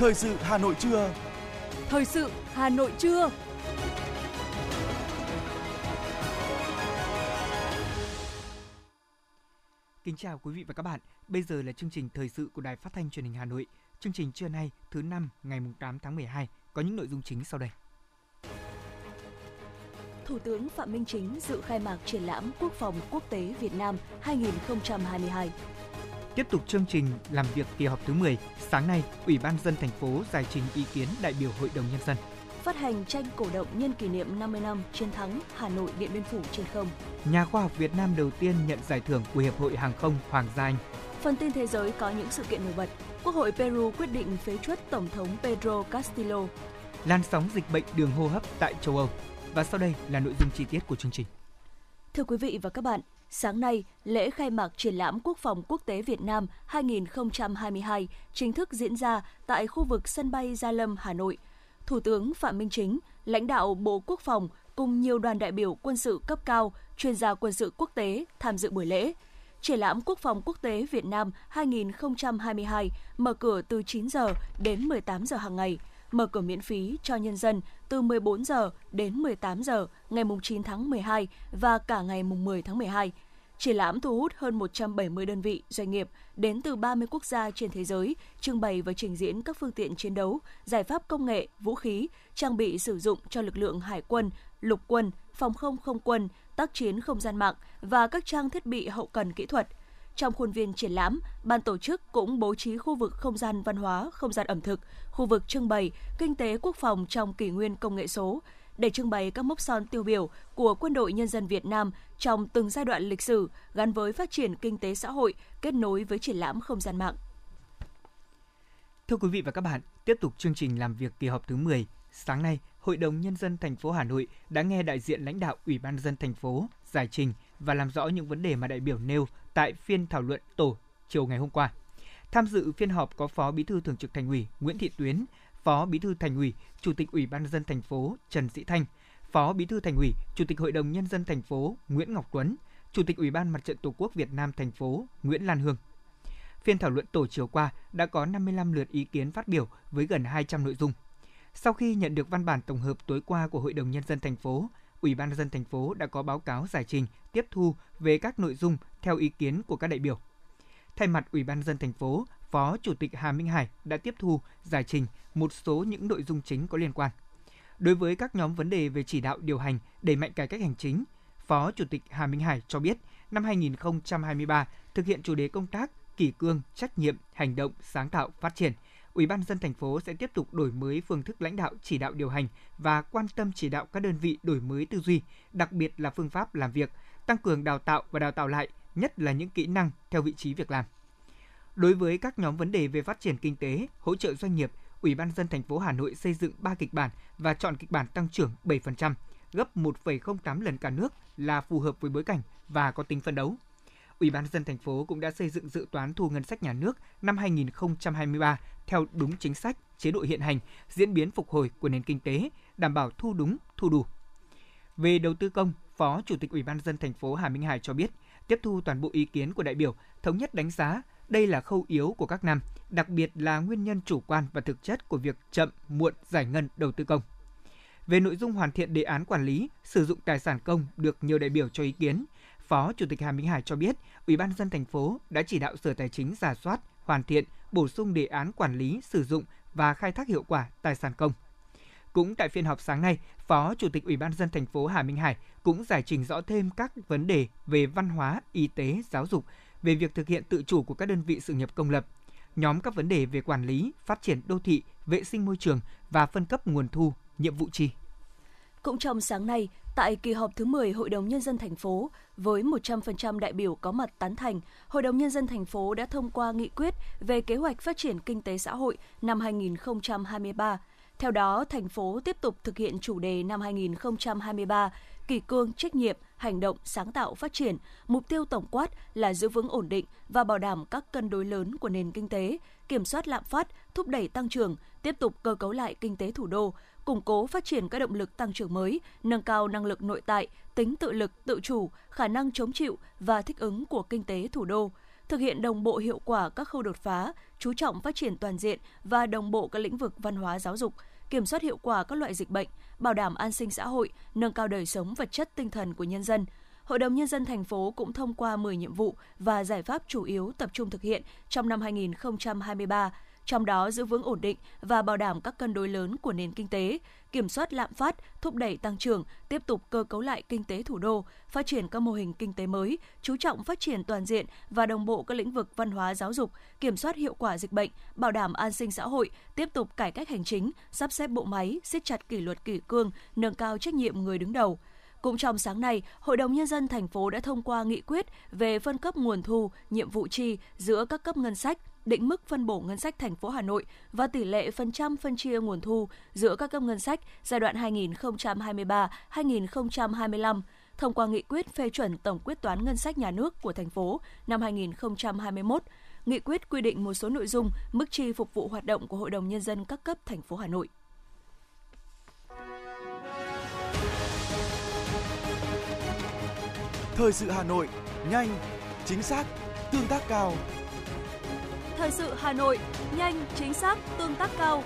Thời sự Hà Nội trưa. Thời sự Hà Nội trưa. Kính chào quý vị và các bạn. Bây giờ là chương trình thời sự của Đài Phát thanh Truyền hình Hà Nội. Chương trình trưa nay, thứ năm, ngày 8 tháng 12 có những nội dung chính sau đây. Thủ tướng Phạm Minh Chính dự khai mạc triển lãm Quốc phòng quốc tế Việt Nam 2022. Tiếp tục chương trình làm việc kỳ họp thứ 10, sáng nay, Ủy ban dân thành phố giải trình ý kiến đại biểu Hội đồng nhân dân. Phát hành tranh cổ động nhân kỷ niệm 50 năm chiến thắng Hà Nội Điện Biên Phủ trên không. Nhà khoa học Việt Nam đầu tiên nhận giải thưởng của Hiệp hội Hàng không Hoàng gia Anh. Phần tin thế giới có những sự kiện nổi bật. Quốc hội Peru quyết định phế truất Tổng thống Pedro Castillo. Lan sóng dịch bệnh đường hô hấp tại châu Âu. Và sau đây là nội dung chi tiết của chương trình. Thưa quý vị và các bạn, sáng nay, lễ khai mạc triển lãm Quốc phòng quốc tế Việt Nam 2022 chính thức diễn ra tại khu vực sân bay Gia Lâm, Hà Nội. Thủ tướng Phạm Minh Chính, lãnh đạo Bộ Quốc phòng cùng nhiều đoàn đại biểu quân sự cấp cao, chuyên gia quân sự quốc tế tham dự buổi lễ. Triển lãm Quốc phòng quốc tế Việt Nam 2022 mở cửa từ 9 giờ đến 18 giờ hàng ngày, mở cửa miễn phí cho nhân dân từ 14 giờ đến 18 giờ ngày 9 tháng 12 và cả ngày 10 tháng 12. Triển lãm thu hút hơn 170 đơn vị, doanh nghiệp đến từ 30 quốc gia trên thế giới, trưng bày và trình diễn các phương tiện chiến đấu, giải pháp công nghệ, vũ khí, trang bị sử dụng cho lực lượng hải quân, lục quân, phòng không không quân, tác chiến không gian mạng và các trang thiết bị hậu cần kỹ thuật. Trong khuôn viên triển lãm, ban tổ chức cũng bố trí khu vực không gian văn hóa, không gian ẩm thực, khu vực trưng bày kinh tế quốc phòng trong kỷ nguyên công nghệ số, để trưng bày các mốc son tiêu biểu của quân đội nhân dân Việt Nam trong từng giai đoạn lịch sử gắn với phát triển kinh tế xã hội kết nối với triển lãm không gian mạng. Thưa quý vị và các bạn, tiếp tục chương trình làm việc kỳ họp thứ 10. Sáng nay, Hội đồng nhân dân thành phố Hà Nội đã nghe đại diện lãnh đạo Ủy ban dân thành phố giải trình và làm rõ những vấn đề mà đại biểu nêu tại phiên thảo luận tổ chiều ngày hôm qua. Tham dự phiên họp có Phó Bí thư Thường trực Thành ủy Nguyễn Thị Tuyến, Phó Bí thư Thành ủy, Chủ tịch Ủy ban dân thành phố Trần Sĩ Thanh, Phó Bí thư Thành ủy, Chủ tịch Hội đồng nhân dân thành phố Nguyễn Ngọc Tuấn, Chủ tịch Ủy ban Mặt trận Tổ quốc Việt Nam thành phố Nguyễn Lan Hương. Phiên thảo luận tổ chiều qua đã có 55 lượt ý kiến phát biểu với gần 200 nội dung. Sau khi nhận được văn bản tổng hợp tối qua của Hội đồng nhân dân thành phố, Ủy ban nhân dân thành phố đã có báo cáo giải trình tiếp thu về các nội dung theo ý kiến của các đại biểu. Thay mặt Ủy ban nhân dân thành phố, Phó Chủ tịch Hà Minh Hải đã tiếp thu, giải trình một số những nội dung chính có liên quan. Đối với các nhóm vấn đề về chỉ đạo điều hành, đẩy mạnh cải cách hành chính, Phó Chủ tịch Hà Minh Hải cho biết, năm 2023 thực hiện chủ đề công tác kỷ cương, trách nhiệm, hành động, sáng tạo, phát triển. Ủy ban dân thành phố sẽ tiếp tục đổi mới phương thức lãnh đạo, chỉ đạo điều hành và quan tâm chỉ đạo các đơn vị đổi mới tư duy, đặc biệt là phương pháp làm việc, tăng cường đào tạo và đào tạo lại, nhất là những kỹ năng theo vị trí việc làm. Đối với các nhóm vấn đề về phát triển kinh tế, hỗ trợ doanh nghiệp, Ủy ban dân thành phố Hà Nội xây dựng 3 kịch bản và chọn kịch bản tăng trưởng 7%, gấp 1,08 lần cả nước là phù hợp với bối cảnh và có tính phân đấu. Ủy ban dân thành phố cũng đã xây dựng dự toán thu ngân sách nhà nước năm 2023 theo đúng chính sách, chế độ hiện hành, diễn biến phục hồi của nền kinh tế, đảm bảo thu đúng, thu đủ. Về đầu tư công, Phó Chủ tịch Ủy ban dân thành phố Hà Minh Hải cho biết, tiếp thu toàn bộ ý kiến của đại biểu, thống nhất đánh giá đây là khâu yếu của các năm, đặc biệt là nguyên nhân chủ quan và thực chất của việc chậm, muộn giải ngân đầu tư công. Về nội dung hoàn thiện đề án quản lý, sử dụng tài sản công được nhiều đại biểu cho ý kiến, Phó Chủ tịch Hà Minh Hải cho biết, Ủy ban dân thành phố đã chỉ đạo Sở Tài chính giả soát, hoàn thiện, bổ sung đề án quản lý, sử dụng và khai thác hiệu quả tài sản công. Cũng tại phiên họp sáng nay, Phó Chủ tịch Ủy ban dân thành phố Hà Minh Hải cũng giải trình rõ thêm các vấn đề về văn hóa, y tế, giáo dục, về việc thực hiện tự chủ của các đơn vị sự nghiệp công lập, nhóm các vấn đề về quản lý, phát triển đô thị, vệ sinh môi trường và phân cấp nguồn thu, nhiệm vụ chi. Cũng trong sáng nay, tại kỳ họp thứ 10 Hội đồng Nhân dân thành phố, với 100% đại biểu có mặt tán thành, Hội đồng Nhân dân thành phố đã thông qua nghị quyết về kế hoạch phát triển kinh tế xã hội năm 2023. Theo đó, thành phố tiếp tục thực hiện chủ đề năm 2023 kỳ cương, trách nhiệm, hành động, sáng tạo, phát triển, mục tiêu tổng quát là giữ vững ổn định và bảo đảm các cân đối lớn của nền kinh tế, kiểm soát lạm phát, thúc đẩy tăng trưởng, tiếp tục cơ cấu lại kinh tế thủ đô, củng cố phát triển các động lực tăng trưởng mới, nâng cao năng lực nội tại, tính tự lực, tự chủ, khả năng chống chịu và thích ứng của kinh tế thủ đô, thực hiện đồng bộ hiệu quả các khâu đột phá, chú trọng phát triển toàn diện và đồng bộ các lĩnh vực văn hóa giáo dục, kiểm soát hiệu quả các loại dịch bệnh, bảo đảm an sinh xã hội, nâng cao đời sống vật chất tinh thần của nhân dân. Hội đồng Nhân dân thành phố cũng thông qua 10 nhiệm vụ và giải pháp chủ yếu tập trung thực hiện trong năm 2023, trong đó giữ vững ổn định và bảo đảm các cân đối lớn của nền kinh tế, kiểm soát lạm phát, thúc đẩy tăng trưởng, tiếp tục cơ cấu lại kinh tế thủ đô, phát triển các mô hình kinh tế mới, chú trọng phát triển toàn diện và đồng bộ các lĩnh vực văn hóa giáo dục, kiểm soát hiệu quả dịch bệnh, bảo đảm an sinh xã hội, tiếp tục cải cách hành chính, sắp xếp bộ máy, siết chặt kỷ luật kỷ cương, nâng cao trách nhiệm người đứng đầu. Cũng trong sáng nay, Hội đồng Nhân dân thành phố đã thông qua nghị quyết về phân cấp nguồn thu, nhiệm vụ chi giữa các cấp ngân sách, định mức phân bổ ngân sách thành phố Hà Nội và tỷ lệ phần trăm phân chia nguồn thu giữa các cấp ngân sách giai đoạn 2023-2025 thông qua nghị quyết phê chuẩn tổng quyết toán ngân sách nhà nước của thành phố năm 2021. Nghị quyết quy định một số nội dung, mức chi phục vụ hoạt động của Hội đồng nhân dân các cấp thành phố Hà Nội. Thời sự Hà Nội, nhanh, chính xác, tương tác cao. Thời sự Hà Nội, nhanh, chính xác, tương tác cao.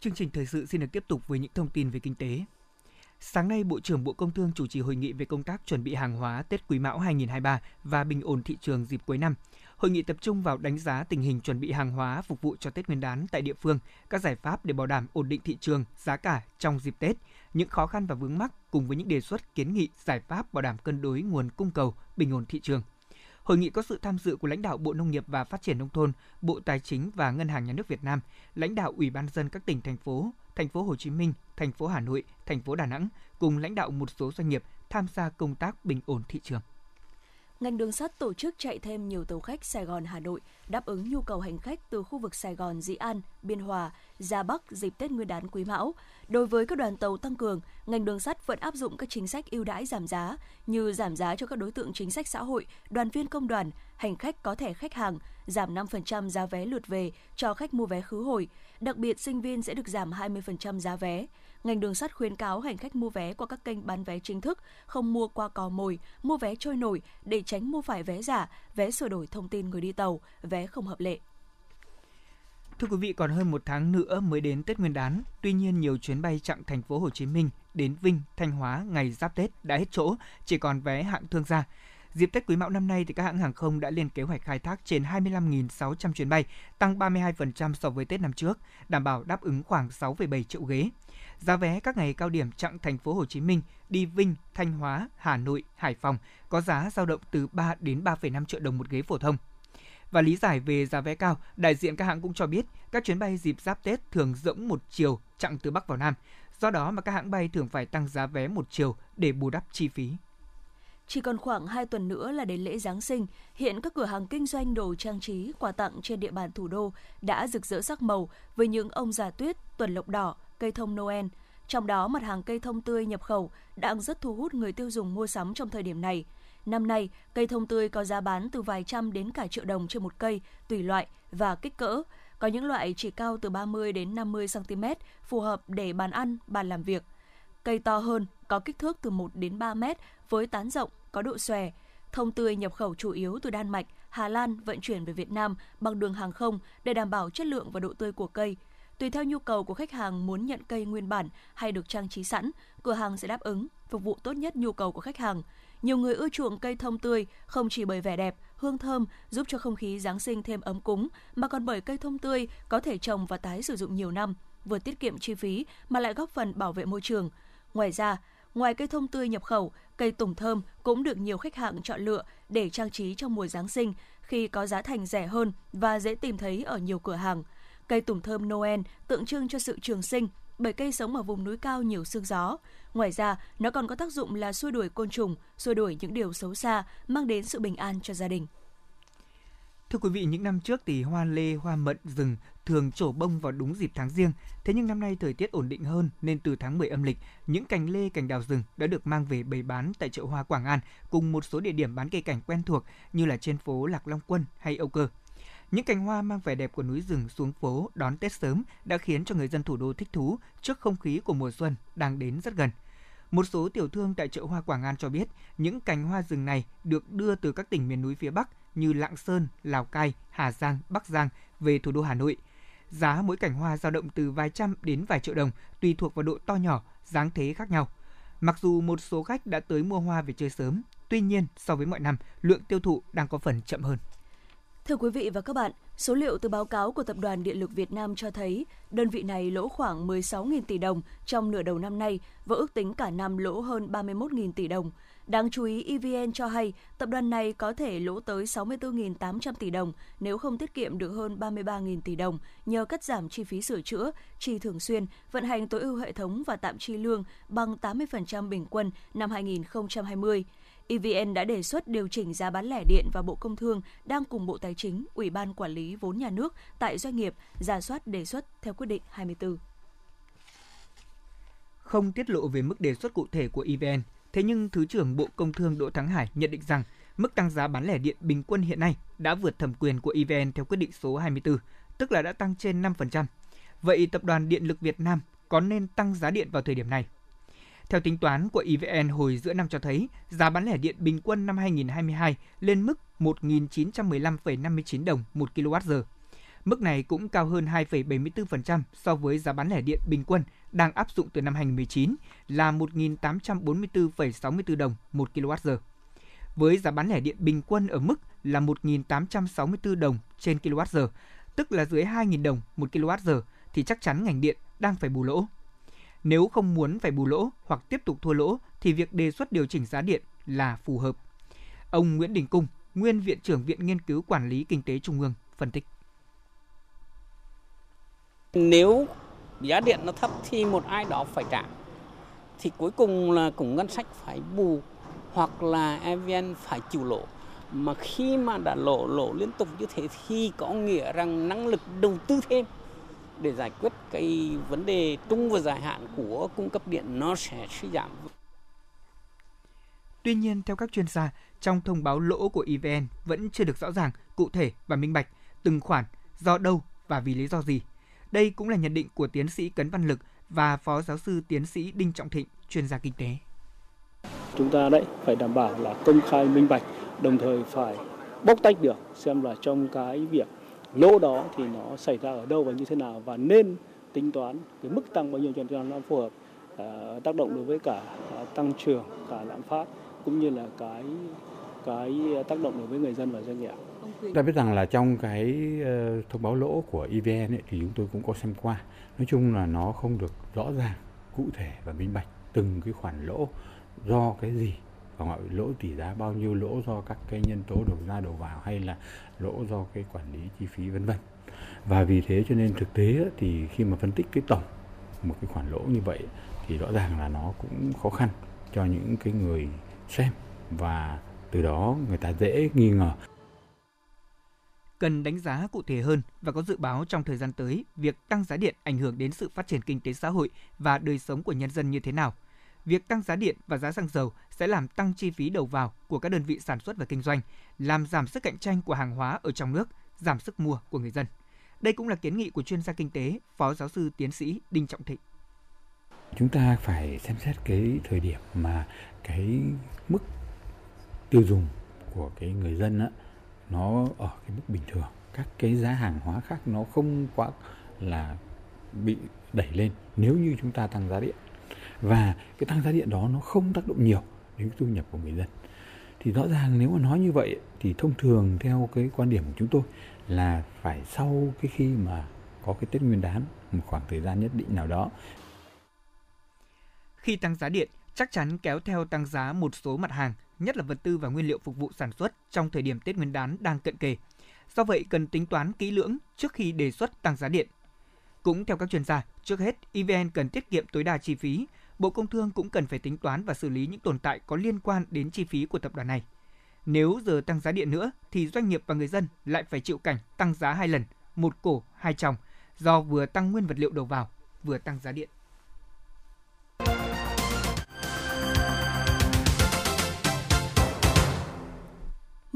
Chương trình thời sự xin được tiếp tục với những thông tin về kinh tế. Sáng nay, Bộ trưởng Bộ Công Thương chủ trì hội nghị về công tác chuẩn bị hàng hóa Tết Quý Mão 2023 và bình ổn thị trường dịp cuối năm. Hội nghị tập trung vào đánh giá tình hình chuẩn bị hàng hóa phục vụ cho Tết Nguyên đán tại địa phương, các giải pháp để bảo đảm ổn định thị trường, giá cả trong dịp Tết, những khó khăn và vướng mắc cùng với những đề xuất kiến nghị giải pháp bảo đảm cân đối nguồn cung cầu, bình ổn thị trường. Hội nghị có sự tham dự của lãnh đạo Bộ Nông nghiệp và Phát triển nông thôn, Bộ Tài chính và Ngân hàng Nhà nước Việt Nam, lãnh đạo Ủy ban dân các tỉnh thành phố, thành phố Hồ Chí Minh, thành phố Hà Nội, thành phố Đà Nẵng cùng lãnh đạo một số doanh nghiệp tham gia công tác bình ổn thị trường ngành đường sắt tổ chức chạy thêm nhiều tàu khách Sài Gòn Hà Nội đáp ứng nhu cầu hành khách từ khu vực Sài Gòn Dĩ An, Biên Hòa, ra Bắc dịp Tết Nguyên đán Quý Mão. Đối với các đoàn tàu tăng cường, ngành đường sắt vẫn áp dụng các chính sách ưu đãi giảm giá như giảm giá cho các đối tượng chính sách xã hội, đoàn viên công đoàn, hành khách có thẻ khách hàng, giảm 5% giá vé lượt về cho khách mua vé khứ hồi. Đặc biệt, sinh viên sẽ được giảm 20% giá vé ngành đường sắt khuyến cáo hành khách mua vé qua các kênh bán vé chính thức, không mua qua cò mồi, mua vé trôi nổi để tránh mua phải vé giả, vé sửa đổi thông tin người đi tàu, vé không hợp lệ. Thưa quý vị, còn hơn một tháng nữa mới đến Tết Nguyên đán. Tuy nhiên, nhiều chuyến bay chặng thành phố Hồ Chí Minh đến Vinh, Thanh Hóa ngày giáp Tết đã hết chỗ, chỉ còn vé hạng thương gia. Dịp Tết Quý Mão năm nay thì các hãng hàng không đã lên kế hoạch khai thác trên 25.600 chuyến bay, tăng 32% so với Tết năm trước, đảm bảo đáp ứng khoảng 6,7 triệu ghế. Giá vé các ngày cao điểm chặng thành phố Hồ Chí Minh đi Vinh, Thanh Hóa, Hà Nội, Hải Phòng có giá dao động từ 3 đến 3,5 triệu đồng một ghế phổ thông. Và lý giải về giá vé cao, đại diện các hãng cũng cho biết các chuyến bay dịp giáp Tết thường rỗng một chiều chặng từ Bắc vào Nam. Do đó mà các hãng bay thường phải tăng giá vé một chiều để bù đắp chi phí. Chỉ còn khoảng 2 tuần nữa là đến lễ Giáng sinh, hiện các cửa hàng kinh doanh đồ trang trí, quà tặng trên địa bàn thủ đô đã rực rỡ sắc màu với những ông già tuyết, tuần lộc đỏ, cây thông Noel. Trong đó, mặt hàng cây thông tươi nhập khẩu đang rất thu hút người tiêu dùng mua sắm trong thời điểm này. Năm nay, cây thông tươi có giá bán từ vài trăm đến cả triệu đồng trên một cây, tùy loại và kích cỡ. Có những loại chỉ cao từ 30 đến 50 cm, phù hợp để bàn ăn, bàn làm việc. Cây to hơn, có kích thước từ 1 đến 3 mét với tán rộng, có độ xòe. Thông tươi nhập khẩu chủ yếu từ Đan Mạch, Hà Lan vận chuyển về Việt Nam bằng đường hàng không để đảm bảo chất lượng và độ tươi của cây. Tùy theo nhu cầu của khách hàng muốn nhận cây nguyên bản hay được trang trí sẵn, cửa hàng sẽ đáp ứng, phục vụ tốt nhất nhu cầu của khách hàng. Nhiều người ưa chuộng cây thông tươi không chỉ bởi vẻ đẹp, hương thơm giúp cho không khí Giáng sinh thêm ấm cúng, mà còn bởi cây thông tươi có thể trồng và tái sử dụng nhiều năm, vừa tiết kiệm chi phí mà lại góp phần bảo vệ môi trường. Ngoài ra, ngoài cây thông tươi nhập khẩu, cây tùng thơm cũng được nhiều khách hàng chọn lựa để trang trí trong mùa Giáng sinh khi có giá thành rẻ hơn và dễ tìm thấy ở nhiều cửa hàng. Cây tùng thơm Noel tượng trưng cho sự trường sinh, bởi cây sống ở vùng núi cao nhiều sương gió. Ngoài ra, nó còn có tác dụng là xua đuổi côn trùng, xua đuổi những điều xấu xa, mang đến sự bình an cho gia đình. Thưa quý vị, những năm trước thì hoa lê, hoa mận rừng thường trổ bông vào đúng dịp tháng riêng. Thế nhưng năm nay thời tiết ổn định hơn nên từ tháng 10 âm lịch, những cành lê, cành đào rừng đã được mang về bày bán tại chợ hoa Quảng An cùng một số địa điểm bán cây cảnh quen thuộc như là trên phố Lạc Long Quân hay Âu Cơ. Những cành hoa mang vẻ đẹp của núi rừng xuống phố đón Tết sớm đã khiến cho người dân thủ đô thích thú trước không khí của mùa xuân đang đến rất gần. Một số tiểu thương tại chợ hoa Quảng An cho biết, những cành hoa rừng này được đưa từ các tỉnh miền núi phía Bắc như Lạng Sơn, Lào Cai, Hà Giang, Bắc Giang về thủ đô Hà Nội. Giá mỗi cành hoa dao động từ vài trăm đến vài triệu đồng, tùy thuộc vào độ to nhỏ, dáng thế khác nhau. Mặc dù một số khách đã tới mua hoa về chơi sớm, tuy nhiên so với mọi năm, lượng tiêu thụ đang có phần chậm hơn. Thưa quý vị và các bạn, số liệu từ báo cáo của Tập đoàn Điện lực Việt Nam cho thấy đơn vị này lỗ khoảng 16.000 tỷ đồng trong nửa đầu năm nay và ước tính cả năm lỗ hơn 31.000 tỷ đồng. Đáng chú ý, EVN cho hay tập đoàn này có thể lỗ tới 64.800 tỷ đồng nếu không tiết kiệm được hơn 33.000 tỷ đồng nhờ cắt giảm chi phí sửa chữa, chi thường xuyên, vận hành tối ưu hệ thống và tạm chi lương bằng 80% bình quân năm 2020. EVN đã đề xuất điều chỉnh giá bán lẻ điện và Bộ Công Thương đang cùng Bộ Tài chính, Ủy ban Quản lý vốn nhà nước tại doanh nghiệp giả soát đề xuất theo quyết định 24. Không tiết lộ về mức đề xuất cụ thể của EVN, thế nhưng Thứ trưởng Bộ Công Thương Đỗ Thắng Hải nhận định rằng mức tăng giá bán lẻ điện bình quân hiện nay đã vượt thẩm quyền của EVN theo quyết định số 24, tức là đã tăng trên 5%. Vậy Tập đoàn Điện lực Việt Nam có nên tăng giá điện vào thời điểm này? Theo tính toán của EVN hồi giữa năm cho thấy, giá bán lẻ điện bình quân năm 2022 lên mức 1.915,59 đồng 1 kWh. Mức này cũng cao hơn 2,74% so với giá bán lẻ điện bình quân đang áp dụng từ năm 2019 là 1.844,64 đồng 1 kWh. Với giá bán lẻ điện bình quân ở mức là 1.864 đồng trên kWh, tức là dưới 2.000 đồng 1 kWh, thì chắc chắn ngành điện đang phải bù lỗ. Nếu không muốn phải bù lỗ hoặc tiếp tục thua lỗ thì việc đề xuất điều chỉnh giá điện là phù hợp. Ông Nguyễn Đình Cung, nguyên viện trưởng Viện Nghiên cứu Quản lý Kinh tế Trung ương phân tích. Nếu giá điện nó thấp thì một ai đó phải trả. Thì cuối cùng là cũng ngân sách phải bù hoặc là EVN phải chịu lỗ. Mà khi mà đã lỗ lỗ liên tục như thế thì có nghĩa rằng năng lực đầu tư thêm để giải quyết cái vấn đề trung và dài hạn của cung cấp điện nó sẽ suy giảm. Tuy nhiên, theo các chuyên gia, trong thông báo lỗ của EVN vẫn chưa được rõ ràng, cụ thể và minh bạch từng khoản, do đâu và vì lý do gì. Đây cũng là nhận định của tiến sĩ Cấn Văn Lực và phó giáo sư tiến sĩ Đinh Trọng Thịnh, chuyên gia kinh tế. Chúng ta đấy phải đảm bảo là công khai minh bạch, đồng thời phải bóc tách được xem là trong cái việc lỗ đó thì nó xảy ra ở đâu và như thế nào và nên tính toán cái mức tăng bao nhiêu cho nó phù hợp à, tác động đối với cả à, tăng trưởng cả lạm phát cũng như là cái cái tác động đối với người dân và doanh nghiệp. Ta biết rằng là trong cái ờ, thông báo lỗ của EVN ấy, thì chúng tôi cũng có xem qua. Nói chung là nó không được rõ ràng, cụ thể và minh bạch từng cái khoản lỗ do cái gì và gọi lỗ tỷ giá bao nhiêu lỗ do các cái nhân tố đầu ra đầu vào hay là lỗ do cái quản lý chi phí vân vân. Và vì thế cho nên thực tế thì khi mà phân tích cái tổng một cái khoản lỗ như vậy thì rõ ràng là nó cũng khó khăn cho những cái người xem và từ đó người ta dễ nghi ngờ cần đánh giá cụ thể hơn và có dự báo trong thời gian tới việc tăng giá điện ảnh hưởng đến sự phát triển kinh tế xã hội và đời sống của nhân dân như thế nào. Việc tăng giá điện và giá xăng dầu sẽ làm tăng chi phí đầu vào của các đơn vị sản xuất và kinh doanh, làm giảm sức cạnh tranh của hàng hóa ở trong nước, giảm sức mua của người dân. Đây cũng là kiến nghị của chuyên gia kinh tế, Phó giáo sư tiến sĩ Đinh Trọng Thịnh. Chúng ta phải xem xét cái thời điểm mà cái mức tiêu dùng của cái người dân á, nó ở cái mức bình thường. Các cái giá hàng hóa khác nó không quá là bị đẩy lên nếu như chúng ta tăng giá điện. Và cái tăng giá điện đó nó không tác động nhiều đến thu nhập của người dân thì rõ ràng nếu mà nói như vậy thì thông thường theo cái quan điểm của chúng tôi là phải sau cái khi mà có cái Tết Nguyên đán một khoảng thời gian nhất định nào đó. Khi tăng giá điện, chắc chắn kéo theo tăng giá một số mặt hàng, nhất là vật tư và nguyên liệu phục vụ sản xuất trong thời điểm Tết Nguyên đán đang cận kề. Do vậy cần tính toán kỹ lưỡng trước khi đề xuất tăng giá điện. Cũng theo các chuyên gia, trước hết EVN cần tiết kiệm tối đa chi phí, Bộ Công Thương cũng cần phải tính toán và xử lý những tồn tại có liên quan đến chi phí của tập đoàn này. Nếu giờ tăng giá điện nữa thì doanh nghiệp và người dân lại phải chịu cảnh tăng giá hai lần, một cổ hai chồng, do vừa tăng nguyên vật liệu đầu vào, vừa tăng giá điện.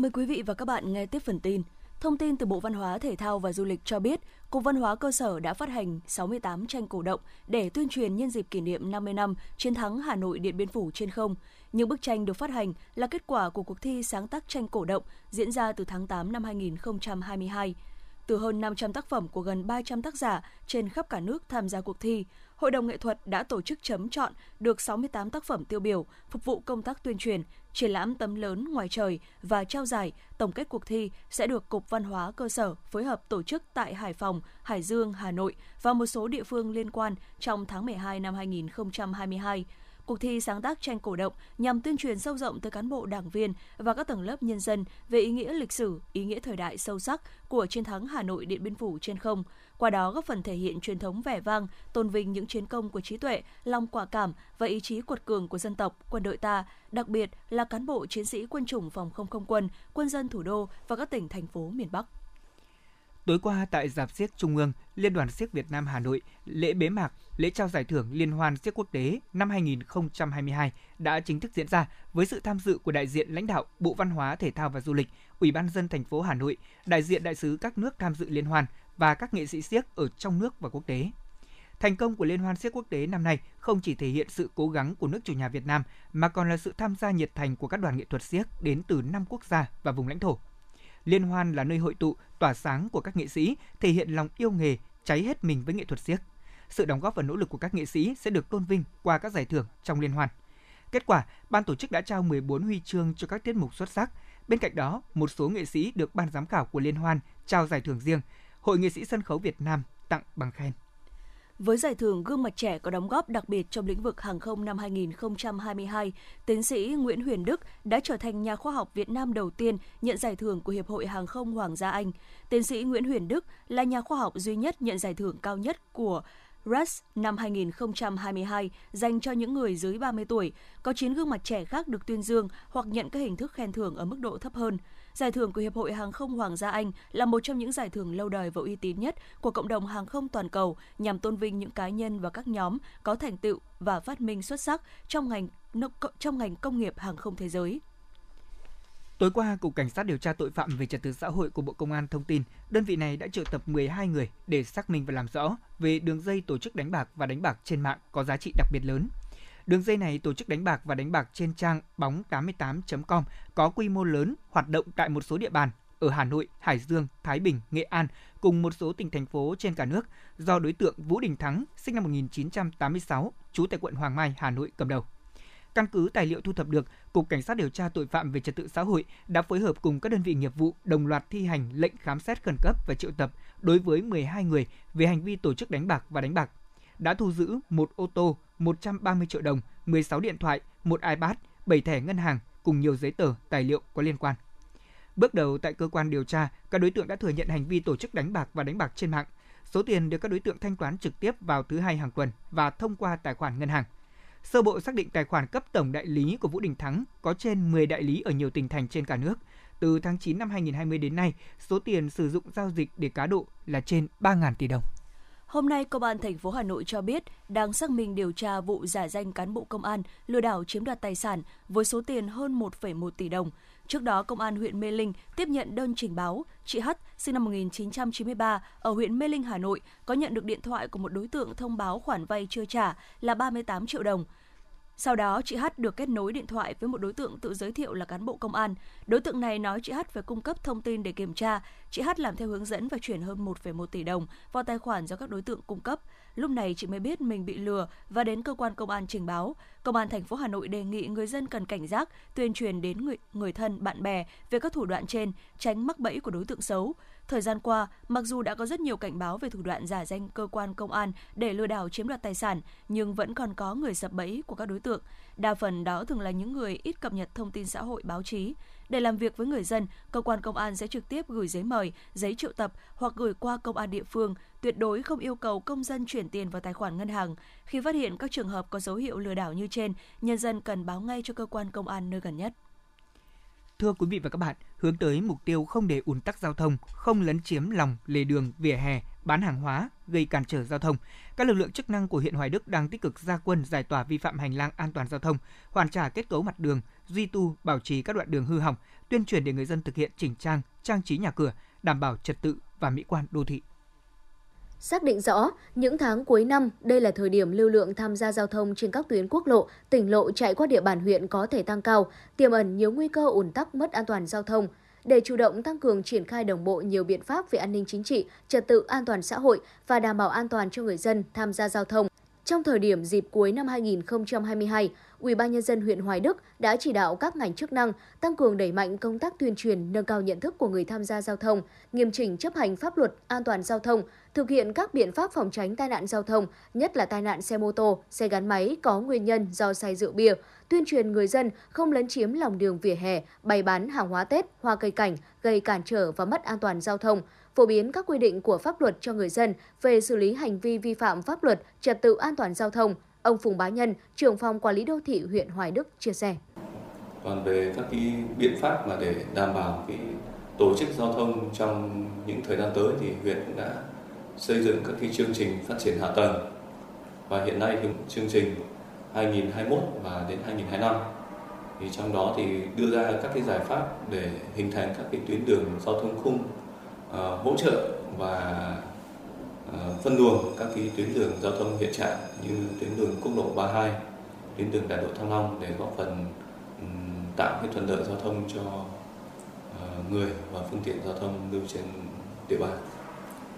Mời quý vị và các bạn nghe tiếp phần tin. Thông tin từ Bộ Văn hóa, Thể thao và Du lịch cho biết, Cục Văn hóa cơ sở đã phát hành 68 tranh cổ động để tuyên truyền nhân dịp kỷ niệm 50 năm chiến thắng Hà Nội Điện Biên Phủ trên không. Những bức tranh được phát hành là kết quả của cuộc thi sáng tác tranh cổ động diễn ra từ tháng 8 năm 2022 từ hơn 500 tác phẩm của gần 300 tác giả trên khắp cả nước tham gia cuộc thi. Hội đồng nghệ thuật đã tổ chức chấm chọn được 68 tác phẩm tiêu biểu phục vụ công tác tuyên truyền, triển lãm tấm lớn ngoài trời và trao giải. Tổng kết cuộc thi sẽ được Cục Văn hóa cơ sở phối hợp tổ chức tại Hải Phòng, Hải Dương, Hà Nội và một số địa phương liên quan trong tháng 12 năm 2022. Cuộc thi sáng tác tranh cổ động nhằm tuyên truyền sâu rộng tới cán bộ đảng viên và các tầng lớp nhân dân về ý nghĩa lịch sử, ý nghĩa thời đại sâu sắc của chiến thắng Hà Nội Điện Biên Phủ trên không, qua đó góp phần thể hiện truyền thống vẻ vang, tôn vinh những chiến công của trí tuệ, lòng quả cảm và ý chí cuột cường của dân tộc, quân đội ta, đặc biệt là cán bộ chiến sĩ quân chủng phòng không không quân, quân dân thủ đô và các tỉnh thành phố miền Bắc. Tối qua tại Giạp Siếc Trung ương, Liên đoàn Siếc Việt Nam Hà Nội, lễ bế mạc, lễ trao giải thưởng Liên hoan Siếc Quốc tế năm 2022 đã chính thức diễn ra với sự tham dự của đại diện lãnh đạo Bộ Văn hóa, Thể thao và Du lịch, Ủy ban dân thành phố Hà Nội, đại diện đại sứ các nước tham dự liên hoan và các nghệ sĩ siếc ở trong nước và quốc tế. Thành công của Liên hoan siếc quốc tế năm nay không chỉ thể hiện sự cố gắng của nước chủ nhà Việt Nam mà còn là sự tham gia nhiệt thành của các đoàn nghệ thuật siếc đến từ năm quốc gia và vùng lãnh thổ. Liên hoan là nơi hội tụ, tỏa sáng của các nghệ sĩ, thể hiện lòng yêu nghề, cháy hết mình với nghệ thuật siếc. Sự đóng góp và nỗ lực của các nghệ sĩ sẽ được tôn vinh qua các giải thưởng trong liên hoan. Kết quả, ban tổ chức đã trao 14 huy chương cho các tiết mục xuất sắc. Bên cạnh đó, một số nghệ sĩ được ban giám khảo của liên hoan trao giải thưởng riêng. Hội nghệ sĩ sân khấu Việt Nam tặng bằng khen. Với giải thưởng gương mặt trẻ có đóng góp đặc biệt trong lĩnh vực hàng không năm 2022, tiến sĩ Nguyễn Huyền Đức đã trở thành nhà khoa học Việt Nam đầu tiên nhận giải thưởng của Hiệp hội Hàng không Hoàng gia Anh. Tiến sĩ Nguyễn Huyền Đức là nhà khoa học duy nhất nhận giải thưởng cao nhất của RAS năm 2022 dành cho những người dưới 30 tuổi. Có 9 gương mặt trẻ khác được tuyên dương hoặc nhận các hình thức khen thưởng ở mức độ thấp hơn. Giải thưởng của Hiệp hội Hàng không Hoàng gia Anh là một trong những giải thưởng lâu đời và uy tín nhất của cộng đồng hàng không toàn cầu nhằm tôn vinh những cá nhân và các nhóm có thành tựu và phát minh xuất sắc trong ngành trong ngành công nghiệp hàng không thế giới. Tối qua, Cục Cảnh sát điều tra tội phạm về trật tự xã hội của Bộ Công an thông tin, đơn vị này đã triệu tập 12 người để xác minh và làm rõ về đường dây tổ chức đánh bạc và đánh bạc trên mạng có giá trị đặc biệt lớn. Đường dây này tổ chức đánh bạc và đánh bạc trên trang bóng88.com có quy mô lớn, hoạt động tại một số địa bàn ở Hà Nội, Hải Dương, Thái Bình, Nghệ An cùng một số tỉnh thành phố trên cả nước do đối tượng Vũ Đình Thắng, sinh năm 1986, trú tại quận Hoàng Mai, Hà Nội cầm đầu. Căn cứ tài liệu thu thập được, Cục Cảnh sát điều tra tội phạm về trật tự xã hội đã phối hợp cùng các đơn vị nghiệp vụ đồng loạt thi hành lệnh khám xét khẩn cấp và triệu tập đối với 12 người về hành vi tổ chức đánh bạc và đánh bạc. Đã thu giữ một ô tô, 130 triệu đồng, 16 điện thoại, một iPad, 7 thẻ ngân hàng cùng nhiều giấy tờ, tài liệu có liên quan. Bước đầu tại cơ quan điều tra, các đối tượng đã thừa nhận hành vi tổ chức đánh bạc và đánh bạc trên mạng. Số tiền được các đối tượng thanh toán trực tiếp vào thứ hai hàng tuần và thông qua tài khoản ngân hàng. Sơ bộ xác định tài khoản cấp tổng đại lý của Vũ Đình Thắng có trên 10 đại lý ở nhiều tỉnh thành trên cả nước. Từ tháng 9 năm 2020 đến nay, số tiền sử dụng giao dịch để cá độ là trên 3.000 tỷ đồng. Hôm nay, Công an thành phố Hà Nội cho biết đang xác minh điều tra vụ giả danh cán bộ công an lừa đảo chiếm đoạt tài sản với số tiền hơn 1,1 tỷ đồng. Trước đó, Công an huyện Mê Linh tiếp nhận đơn trình báo chị H, sinh năm 1993, ở huyện Mê Linh, Hà Nội, có nhận được điện thoại của một đối tượng thông báo khoản vay chưa trả là 38 triệu đồng. Sau đó, chị H được kết nối điện thoại với một đối tượng tự giới thiệu là cán bộ công an. Đối tượng này nói chị H phải cung cấp thông tin để kiểm tra. Chị H làm theo hướng dẫn và chuyển hơn 1,1 tỷ đồng vào tài khoản do các đối tượng cung cấp. Lúc này chị mới biết mình bị lừa và đến cơ quan công an trình báo. Công an thành phố Hà Nội đề nghị người dân cần cảnh giác, tuyên truyền đến người, người thân, bạn bè về các thủ đoạn trên, tránh mắc bẫy của đối tượng xấu. Thời gian qua, mặc dù đã có rất nhiều cảnh báo về thủ đoạn giả danh cơ quan công an để lừa đảo chiếm đoạt tài sản, nhưng vẫn còn có người sập bẫy của các đối tượng. Đa phần đó thường là những người ít cập nhật thông tin xã hội báo chí. Để làm việc với người dân, cơ quan công an sẽ trực tiếp gửi giấy mời, giấy triệu tập hoặc gửi qua công an địa phương, tuyệt đối không yêu cầu công dân chuyển tiền vào tài khoản ngân hàng. Khi phát hiện các trường hợp có dấu hiệu lừa đảo như trên, nhân dân cần báo ngay cho cơ quan công an nơi gần nhất. Thưa quý vị và các bạn, hướng tới mục tiêu không để ùn tắc giao thông, không lấn chiếm lòng lề đường, vỉa hè, bán hàng hóa, gây cản trở giao thông. Các lực lượng chức năng của huyện Hoài Đức đang tích cực ra quân giải tỏa vi phạm hành lang an toàn giao thông, hoàn trả kết cấu mặt đường, duy tu, bảo trì các đoạn đường hư hỏng, tuyên truyền để người dân thực hiện chỉnh trang, trang trí nhà cửa, đảm bảo trật tự và mỹ quan đô thị. Xác định rõ, những tháng cuối năm, đây là thời điểm lưu lượng tham gia giao thông trên các tuyến quốc lộ, tỉnh lộ chạy qua địa bàn huyện có thể tăng cao, tiềm ẩn nhiều nguy cơ ủn tắc mất an toàn giao thông. Để chủ động tăng cường triển khai đồng bộ nhiều biện pháp về an ninh chính trị, trật tự an toàn xã hội và đảm bảo an toàn cho người dân tham gia giao thông, trong thời điểm dịp cuối năm 2022, UBND huyện Hoài Đức đã chỉ đạo các ngành chức năng tăng cường đẩy mạnh công tác tuyên truyền, nâng cao nhận thức của người tham gia giao thông, nghiêm chỉnh chấp hành pháp luật an toàn giao thông, thực hiện các biện pháp phòng tránh tai nạn giao thông, nhất là tai nạn xe mô tô, xe gắn máy có nguyên nhân do say rượu bia, tuyên truyền người dân không lấn chiếm lòng đường vỉa hè, bày bán hàng hóa Tết, hoa cây cảnh, gây cản trở và mất an toàn giao thông, phổ biến các quy định của pháp luật cho người dân về xử lý hành vi vi phạm pháp luật, trật tự an toàn giao thông. Ông Phùng Bá Nhân, trưởng phòng quản lý đô thị huyện Hoài Đức chia sẻ. Còn về các cái biện pháp mà để đảm bảo cái tổ chức giao thông trong những thời gian tới thì huyện cũng đã xây dựng các cái chương trình phát triển hạ tầng. Và hiện nay thì chương trình 2021 và đến 2025 thì trong đó thì đưa ra các cái giải pháp để hình thành các cái tuyến đường giao thông khung uh, hỗ trợ và uh, phân luồng các cái tuyến đường giao thông hiện trạng như tuyến đường quốc lộ 32, tuyến đường đại lộ Thăng Long để góp phần um, tạo cái thuận lợi giao thông cho uh, người và phương tiện giao thông lưu trên địa bàn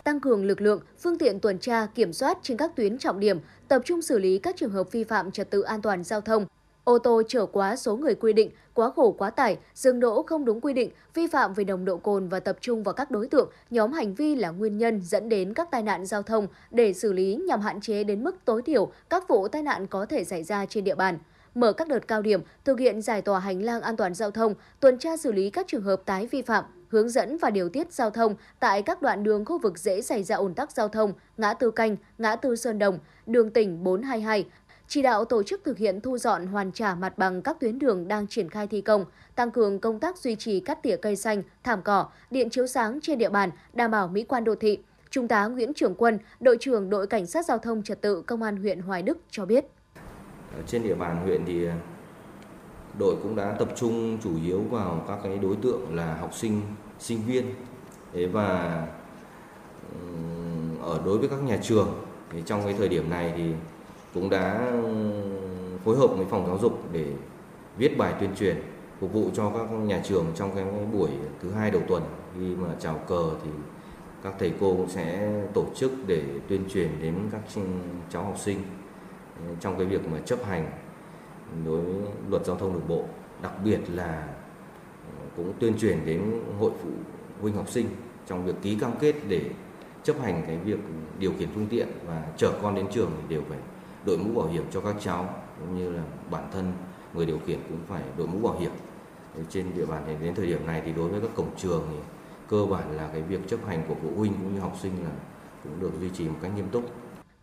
tăng cường lực lượng, phương tiện tuần tra, kiểm soát trên các tuyến trọng điểm, tập trung xử lý các trường hợp vi phạm trật tự an toàn giao thông, ô tô chở quá số người quy định, quá khổ quá tải, dừng đỗ không đúng quy định, vi phạm về nồng độ cồn và tập trung vào các đối tượng, nhóm hành vi là nguyên nhân dẫn đến các tai nạn giao thông để xử lý nhằm hạn chế đến mức tối thiểu các vụ tai nạn có thể xảy ra trên địa bàn. Mở các đợt cao điểm, thực hiện giải tỏa hành lang an toàn giao thông, tuần tra xử lý các trường hợp tái vi phạm, hướng dẫn và điều tiết giao thông tại các đoạn đường khu vực dễ xảy ra ủn tắc giao thông, ngã tư canh, ngã tư Sơn Đồng, đường tỉnh 422, chỉ đạo tổ chức thực hiện thu dọn hoàn trả mặt bằng các tuyến đường đang triển khai thi công, tăng cường công tác duy trì cắt tỉa cây xanh, thảm cỏ, điện chiếu sáng trên địa bàn, đảm bảo mỹ quan đô thị. Trung tá Nguyễn Trường Quân, đội trưởng đội cảnh sát giao thông trật tự công an huyện Hoài Đức cho biết. Trên địa bàn huyện thì à, đội cũng đã tập trung chủ yếu vào các cái đối tượng là học sinh, sinh viên. Và ừ, ở đối với các nhà trường thì trong cái thời điểm này thì cũng đã ừ, phối hợp với phòng giáo dục để viết bài tuyên truyền, phục vụ cho các nhà trường trong cái buổi thứ hai đầu tuần. Khi mà chào cờ thì các thầy cô cũng sẽ tổ chức để tuyên truyền đến các ừ, cháu học sinh trong cái việc mà chấp hành đối với luật giao thông đường bộ. Đặc biệt là cũng tuyên truyền đến hội phụ huynh học sinh trong việc ký cam kết để chấp hành cái việc điều khiển phương tiện và chở con đến trường thì đều phải đội mũ bảo hiểm cho các cháu, cũng như là bản thân người điều khiển cũng phải đội mũ bảo hiểm. Trên địa bàn thì đến thời điểm này thì đối với các cổng trường thì cơ bản là cái việc chấp hành của phụ huynh cũng như học sinh là cũng được duy trì một cách nghiêm túc.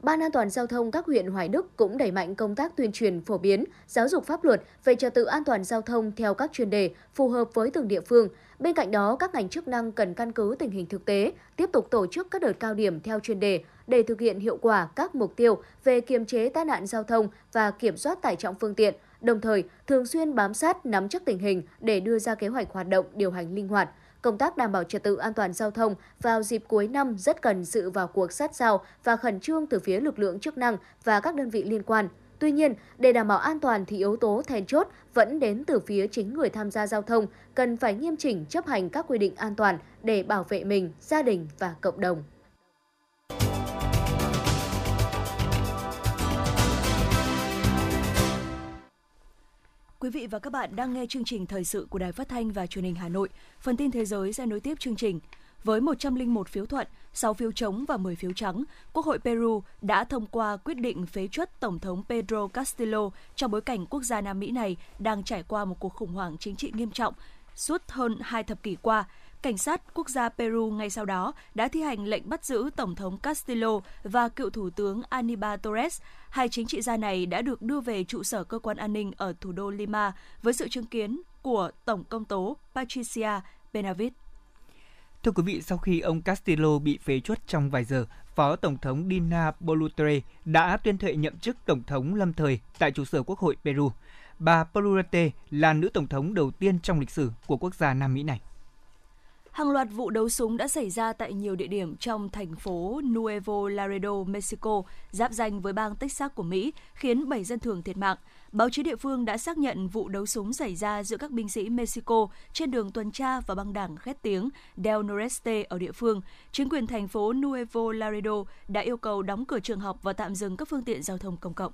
Ban an toàn giao thông các huyện Hoài Đức cũng đẩy mạnh công tác tuyên truyền phổ biến, giáo dục pháp luật về trật tự an toàn giao thông theo các chuyên đề phù hợp với từng địa phương. Bên cạnh đó, các ngành chức năng cần căn cứ tình hình thực tế, tiếp tục tổ chức các đợt cao điểm theo chuyên đề để thực hiện hiệu quả các mục tiêu về kiềm chế tai nạn giao thông và kiểm soát tải trọng phương tiện, đồng thời thường xuyên bám sát nắm chắc tình hình để đưa ra kế hoạch hoạt động điều hành linh hoạt công tác đảm bảo trật tự an toàn giao thông vào dịp cuối năm rất cần sự vào cuộc sát sao và khẩn trương từ phía lực lượng chức năng và các đơn vị liên quan. Tuy nhiên, để đảm bảo an toàn thì yếu tố then chốt vẫn đến từ phía chính người tham gia giao thông, cần phải nghiêm chỉnh chấp hành các quy định an toàn để bảo vệ mình, gia đình và cộng đồng. Quý vị và các bạn đang nghe chương trình thời sự của Đài Phát thanh và Truyền hình Hà Nội. Phần tin thế giới sẽ nối tiếp chương trình. Với 101 phiếu thuận, 6 phiếu chống và 10 phiếu trắng, Quốc hội Peru đã thông qua quyết định phế truất Tổng thống Pedro Castillo trong bối cảnh quốc gia Nam Mỹ này đang trải qua một cuộc khủng hoảng chính trị nghiêm trọng suốt hơn hai thập kỷ qua cảnh sát quốc gia Peru ngay sau đó đã thi hành lệnh bắt giữ Tổng thống Castillo và cựu Thủ tướng Aníbal Torres. Hai chính trị gia này đã được đưa về trụ sở cơ quan an ninh ở thủ đô Lima với sự chứng kiến của Tổng công tố Patricia Benavides. Thưa quý vị, sau khi ông Castillo bị phế chuất trong vài giờ, Phó Tổng thống Dina Boluarte đã tuyên thệ nhậm chức Tổng thống lâm thời tại trụ sở Quốc hội Peru. Bà Boluarte là nữ Tổng thống đầu tiên trong lịch sử của quốc gia Nam Mỹ này. Hàng loạt vụ đấu súng đã xảy ra tại nhiều địa điểm trong thành phố Nuevo Laredo, Mexico, giáp danh với bang Texas của Mỹ, khiến 7 dân thường thiệt mạng. Báo chí địa phương đã xác nhận vụ đấu súng xảy ra giữa các binh sĩ Mexico trên đường tuần tra và băng đảng khét tiếng Del Noreste ở địa phương. Chính quyền thành phố Nuevo Laredo đã yêu cầu đóng cửa trường học và tạm dừng các phương tiện giao thông công cộng.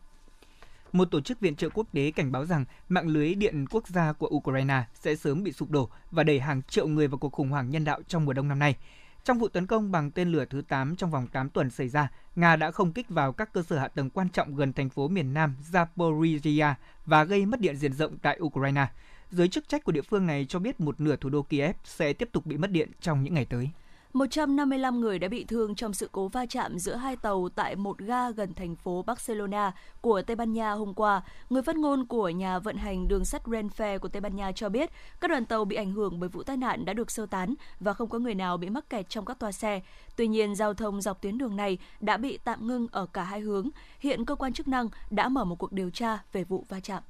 Một tổ chức viện trợ quốc tế cảnh báo rằng mạng lưới điện quốc gia của Ukraine sẽ sớm bị sụp đổ và đẩy hàng triệu người vào cuộc khủng hoảng nhân đạo trong mùa đông năm nay. Trong vụ tấn công bằng tên lửa thứ 8 trong vòng 8 tuần xảy ra, Nga đã không kích vào các cơ sở hạ tầng quan trọng gần thành phố miền Nam Zaporizhia và gây mất điện diện rộng tại Ukraine. Giới chức trách của địa phương này cho biết một nửa thủ đô Kiev sẽ tiếp tục bị mất điện trong những ngày tới. 155 người đã bị thương trong sự cố va chạm giữa hai tàu tại một ga gần thành phố Barcelona của Tây Ban Nha hôm qua. Người phát ngôn của nhà vận hành đường sắt Renfe của Tây Ban Nha cho biết các đoàn tàu bị ảnh hưởng bởi vụ tai nạn đã được sơ tán và không có người nào bị mắc kẹt trong các toa xe. Tuy nhiên, giao thông dọc tuyến đường này đã bị tạm ngưng ở cả hai hướng. Hiện cơ quan chức năng đã mở một cuộc điều tra về vụ va chạm.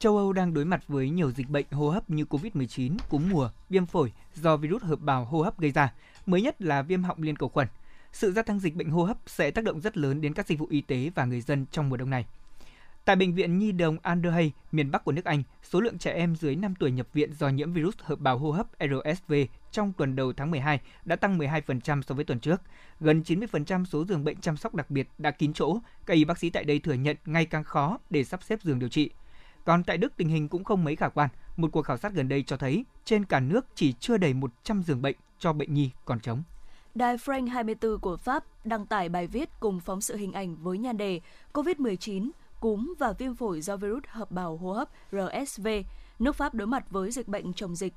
Châu Âu đang đối mặt với nhiều dịch bệnh hô hấp như COVID-19, cúm mùa, viêm phổi do virus hợp bào hô hấp gây ra, mới nhất là viêm họng liên cầu khuẩn. Sự gia tăng dịch bệnh hô hấp sẽ tác động rất lớn đến các dịch vụ y tế và người dân trong mùa đông này. Tại bệnh viện Nhi đồng Underhay, miền Bắc của nước Anh, số lượng trẻ em dưới 5 tuổi nhập viện do nhiễm virus hợp bào hô hấp RSV trong tuần đầu tháng 12 đã tăng 12% so với tuần trước. Gần 90% số giường bệnh chăm sóc đặc biệt đã kín chỗ. Các y bác sĩ tại đây thừa nhận ngày càng khó để sắp xếp giường điều trị. Còn tại Đức tình hình cũng không mấy khả quan. Một cuộc khảo sát gần đây cho thấy trên cả nước chỉ chưa đầy 100 giường bệnh cho bệnh nhi còn trống. Đài Frank 24 của Pháp đăng tải bài viết cùng phóng sự hình ảnh với nhan đề COVID-19, cúm và viêm phổi do virus hợp bào hô hấp RSV. Nước Pháp đối mặt với dịch bệnh chồng dịch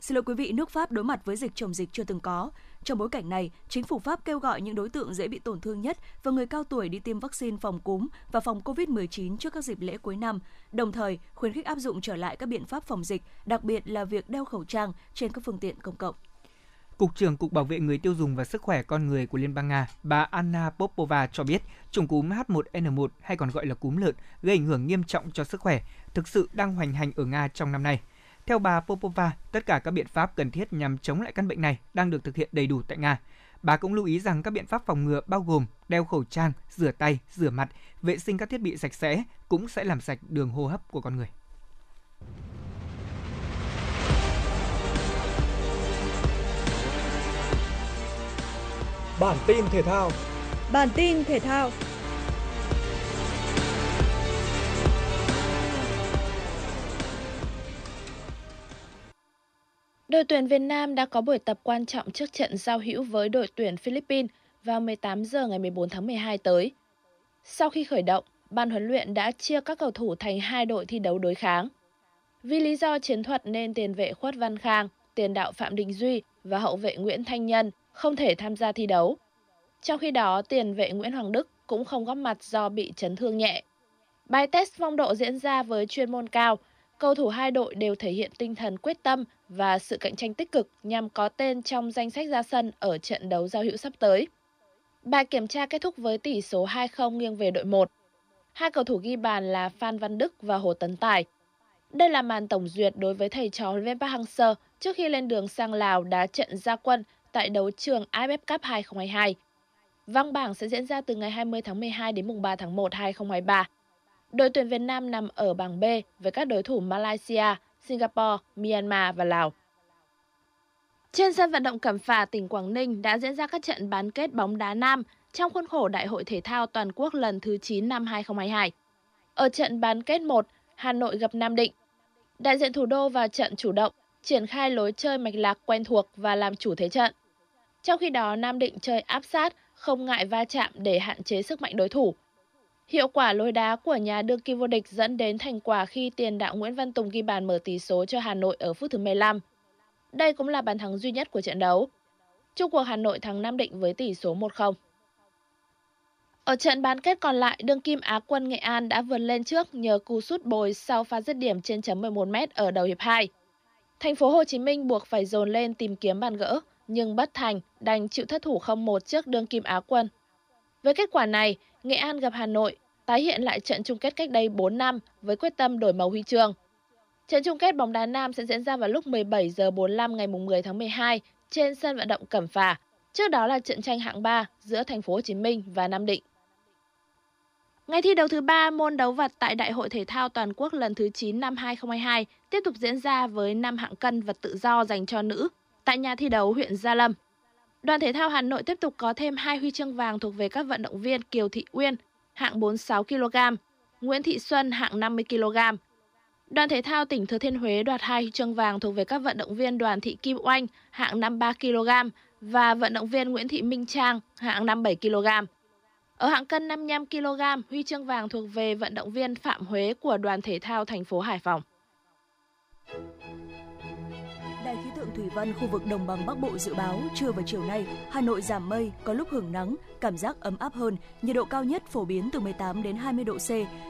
Xin lỗi quý vị, nước Pháp đối mặt với dịch chồng dịch chưa từng có. Trong bối cảnh này, chính phủ Pháp kêu gọi những đối tượng dễ bị tổn thương nhất và người cao tuổi đi tiêm vaccine phòng cúm và phòng COVID-19 trước các dịp lễ cuối năm, đồng thời khuyến khích áp dụng trở lại các biện pháp phòng dịch, đặc biệt là việc đeo khẩu trang trên các phương tiện công cộng. Cục trưởng Cục Bảo vệ người tiêu dùng và sức khỏe con người của Liên bang Nga, bà Anna Popova cho biết, chủng cúm H1N1 hay còn gọi là cúm lợn gây ảnh hưởng nghiêm trọng cho sức khỏe, thực sự đang hoành hành ở Nga trong năm nay. Theo bà Popova, tất cả các biện pháp cần thiết nhằm chống lại căn bệnh này đang được thực hiện đầy đủ tại Nga. Bà cũng lưu ý rằng các biện pháp phòng ngừa bao gồm đeo khẩu trang, rửa tay, rửa mặt, vệ sinh các thiết bị sạch sẽ cũng sẽ làm sạch đường hô hấp của con người. Bản tin thể thao Bản tin thể thao Đội tuyển Việt Nam đã có buổi tập quan trọng trước trận giao hữu với đội tuyển Philippines vào 18 giờ ngày 14 tháng 12 tới. Sau khi khởi động, ban huấn luyện đã chia các cầu thủ thành hai đội thi đấu đối kháng. Vì lý do chiến thuật nên tiền vệ Khuất Văn Khang, tiền đạo Phạm Đình Duy và hậu vệ Nguyễn Thanh Nhân không thể tham gia thi đấu. Trong khi đó, tiền vệ Nguyễn Hoàng Đức cũng không góp mặt do bị chấn thương nhẹ. Bài test phong độ diễn ra với chuyên môn cao, cầu thủ hai đội đều thể hiện tinh thần quyết tâm và sự cạnh tranh tích cực nhằm có tên trong danh sách ra sân ở trận đấu giao hữu sắp tới. Bài kiểm tra kết thúc với tỷ số 2-0 nghiêng về đội 1. Hai cầu thủ ghi bàn là Phan Văn Đức và Hồ Tấn Tài. Đây là màn tổng duyệt đối với thầy trò huấn luyện Park Hang-seo trước khi lên đường sang Lào đá trận gia quân tại đấu trường AFF Cup 2022. Văng bảng sẽ diễn ra từ ngày 20 tháng 12 đến mùng 3 tháng 1 2023. Đội tuyển Việt Nam nằm ở bảng B với các đối thủ Malaysia, Singapore, Myanmar và Lào. Trên sân vận động Cẩm Phả, tỉnh Quảng Ninh đã diễn ra các trận bán kết bóng đá nam trong khuôn khổ Đại hội Thể thao Toàn quốc lần thứ 9 năm 2022. Ở trận bán kết 1, Hà Nội gặp Nam Định. Đại diện thủ đô vào trận chủ động, triển khai lối chơi mạch lạc quen thuộc và làm chủ thế trận. Trong khi đó, Nam Định chơi áp sát, không ngại va chạm để hạn chế sức mạnh đối thủ. Hiệu quả lối đá của nhà đương kim vô địch dẫn đến thành quả khi tiền đạo Nguyễn Văn Tùng ghi bàn mở tỷ số cho Hà Nội ở phút thứ 15. Đây cũng là bàn thắng duy nhất của trận đấu. Trung cuộc Hà Nội thắng Nam Định với tỷ số 1-0. Ở trận bán kết còn lại, đương kim Á quân Nghệ An đã vượt lên trước nhờ cú sút bồi sau pha dứt điểm trên chấm 11m ở đầu hiệp 2. Thành phố Hồ Chí Minh buộc phải dồn lên tìm kiếm bàn gỡ, nhưng bất thành, đành chịu thất thủ 0-1 trước đương kim Á quân. Với kết quả này, Nghệ An gặp Hà Nội, tái hiện lại trận chung kết cách đây 4 năm với quyết tâm đổi màu huy chương. Trận chung kết bóng đá nam sẽ diễn ra vào lúc 17 giờ 45 ngày 10 tháng 12 trên sân vận động Cẩm Phả. Trước đó là trận tranh hạng 3 giữa thành phố Hồ Chí Minh và Nam Định. Ngày thi đấu thứ 3 môn đấu vật tại Đại hội Thể thao Toàn quốc lần thứ 9 năm 2022 tiếp tục diễn ra với 5 hạng cân vật tự do dành cho nữ tại nhà thi đấu huyện Gia Lâm. Đoàn thể thao Hà Nội tiếp tục có thêm hai huy chương vàng thuộc về các vận động viên Kiều Thị Uyên, hạng 46 kg, Nguyễn Thị Xuân hạng 50 kg. Đoàn thể thao tỉnh Thừa Thiên Huế đoạt hai huy chương vàng thuộc về các vận động viên Đoàn Thị Kim Oanh hạng 53 kg và vận động viên Nguyễn Thị Minh Trang hạng 57 kg. Ở hạng cân 55 kg, huy chương vàng thuộc về vận động viên Phạm Huế của đoàn thể thao thành phố Hải Phòng. Thủy văn khu vực đồng bằng Bắc Bộ dự báo trưa và chiều nay, Hà Nội giảm mây, có lúc hưởng nắng, cảm giác ấm áp hơn, nhiệt độ cao nhất phổ biến từ 18 đến 20 độ C,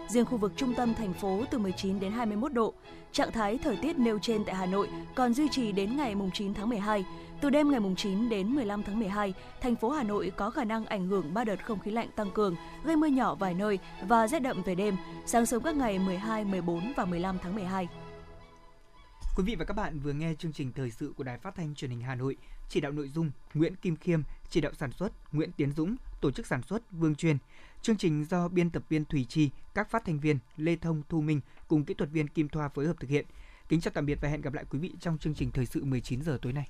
riêng khu vực trung tâm thành phố từ 19 đến 21 độ. Trạng thái thời tiết nêu trên tại Hà Nội còn duy trì đến ngày 9 tháng 12. Từ đêm ngày 9 đến 15 tháng 12, thành phố Hà Nội có khả năng ảnh hưởng ba đợt không khí lạnh tăng cường, gây mưa nhỏ vài nơi và rét đậm về đêm, sáng sớm các ngày 12, 14 và 15 tháng 12. Quý vị và các bạn vừa nghe chương trình thời sự của Đài Phát thanh Truyền hình Hà Nội, chỉ đạo nội dung Nguyễn Kim Khiêm, chỉ đạo sản xuất Nguyễn Tiến Dũng, tổ chức sản xuất Vương Truyền. Chương trình do biên tập viên Thủy Chi, các phát thanh viên Lê Thông, Thu Minh cùng kỹ thuật viên Kim Thoa phối hợp thực hiện. Kính chào tạm biệt và hẹn gặp lại quý vị trong chương trình thời sự 19 giờ tối nay.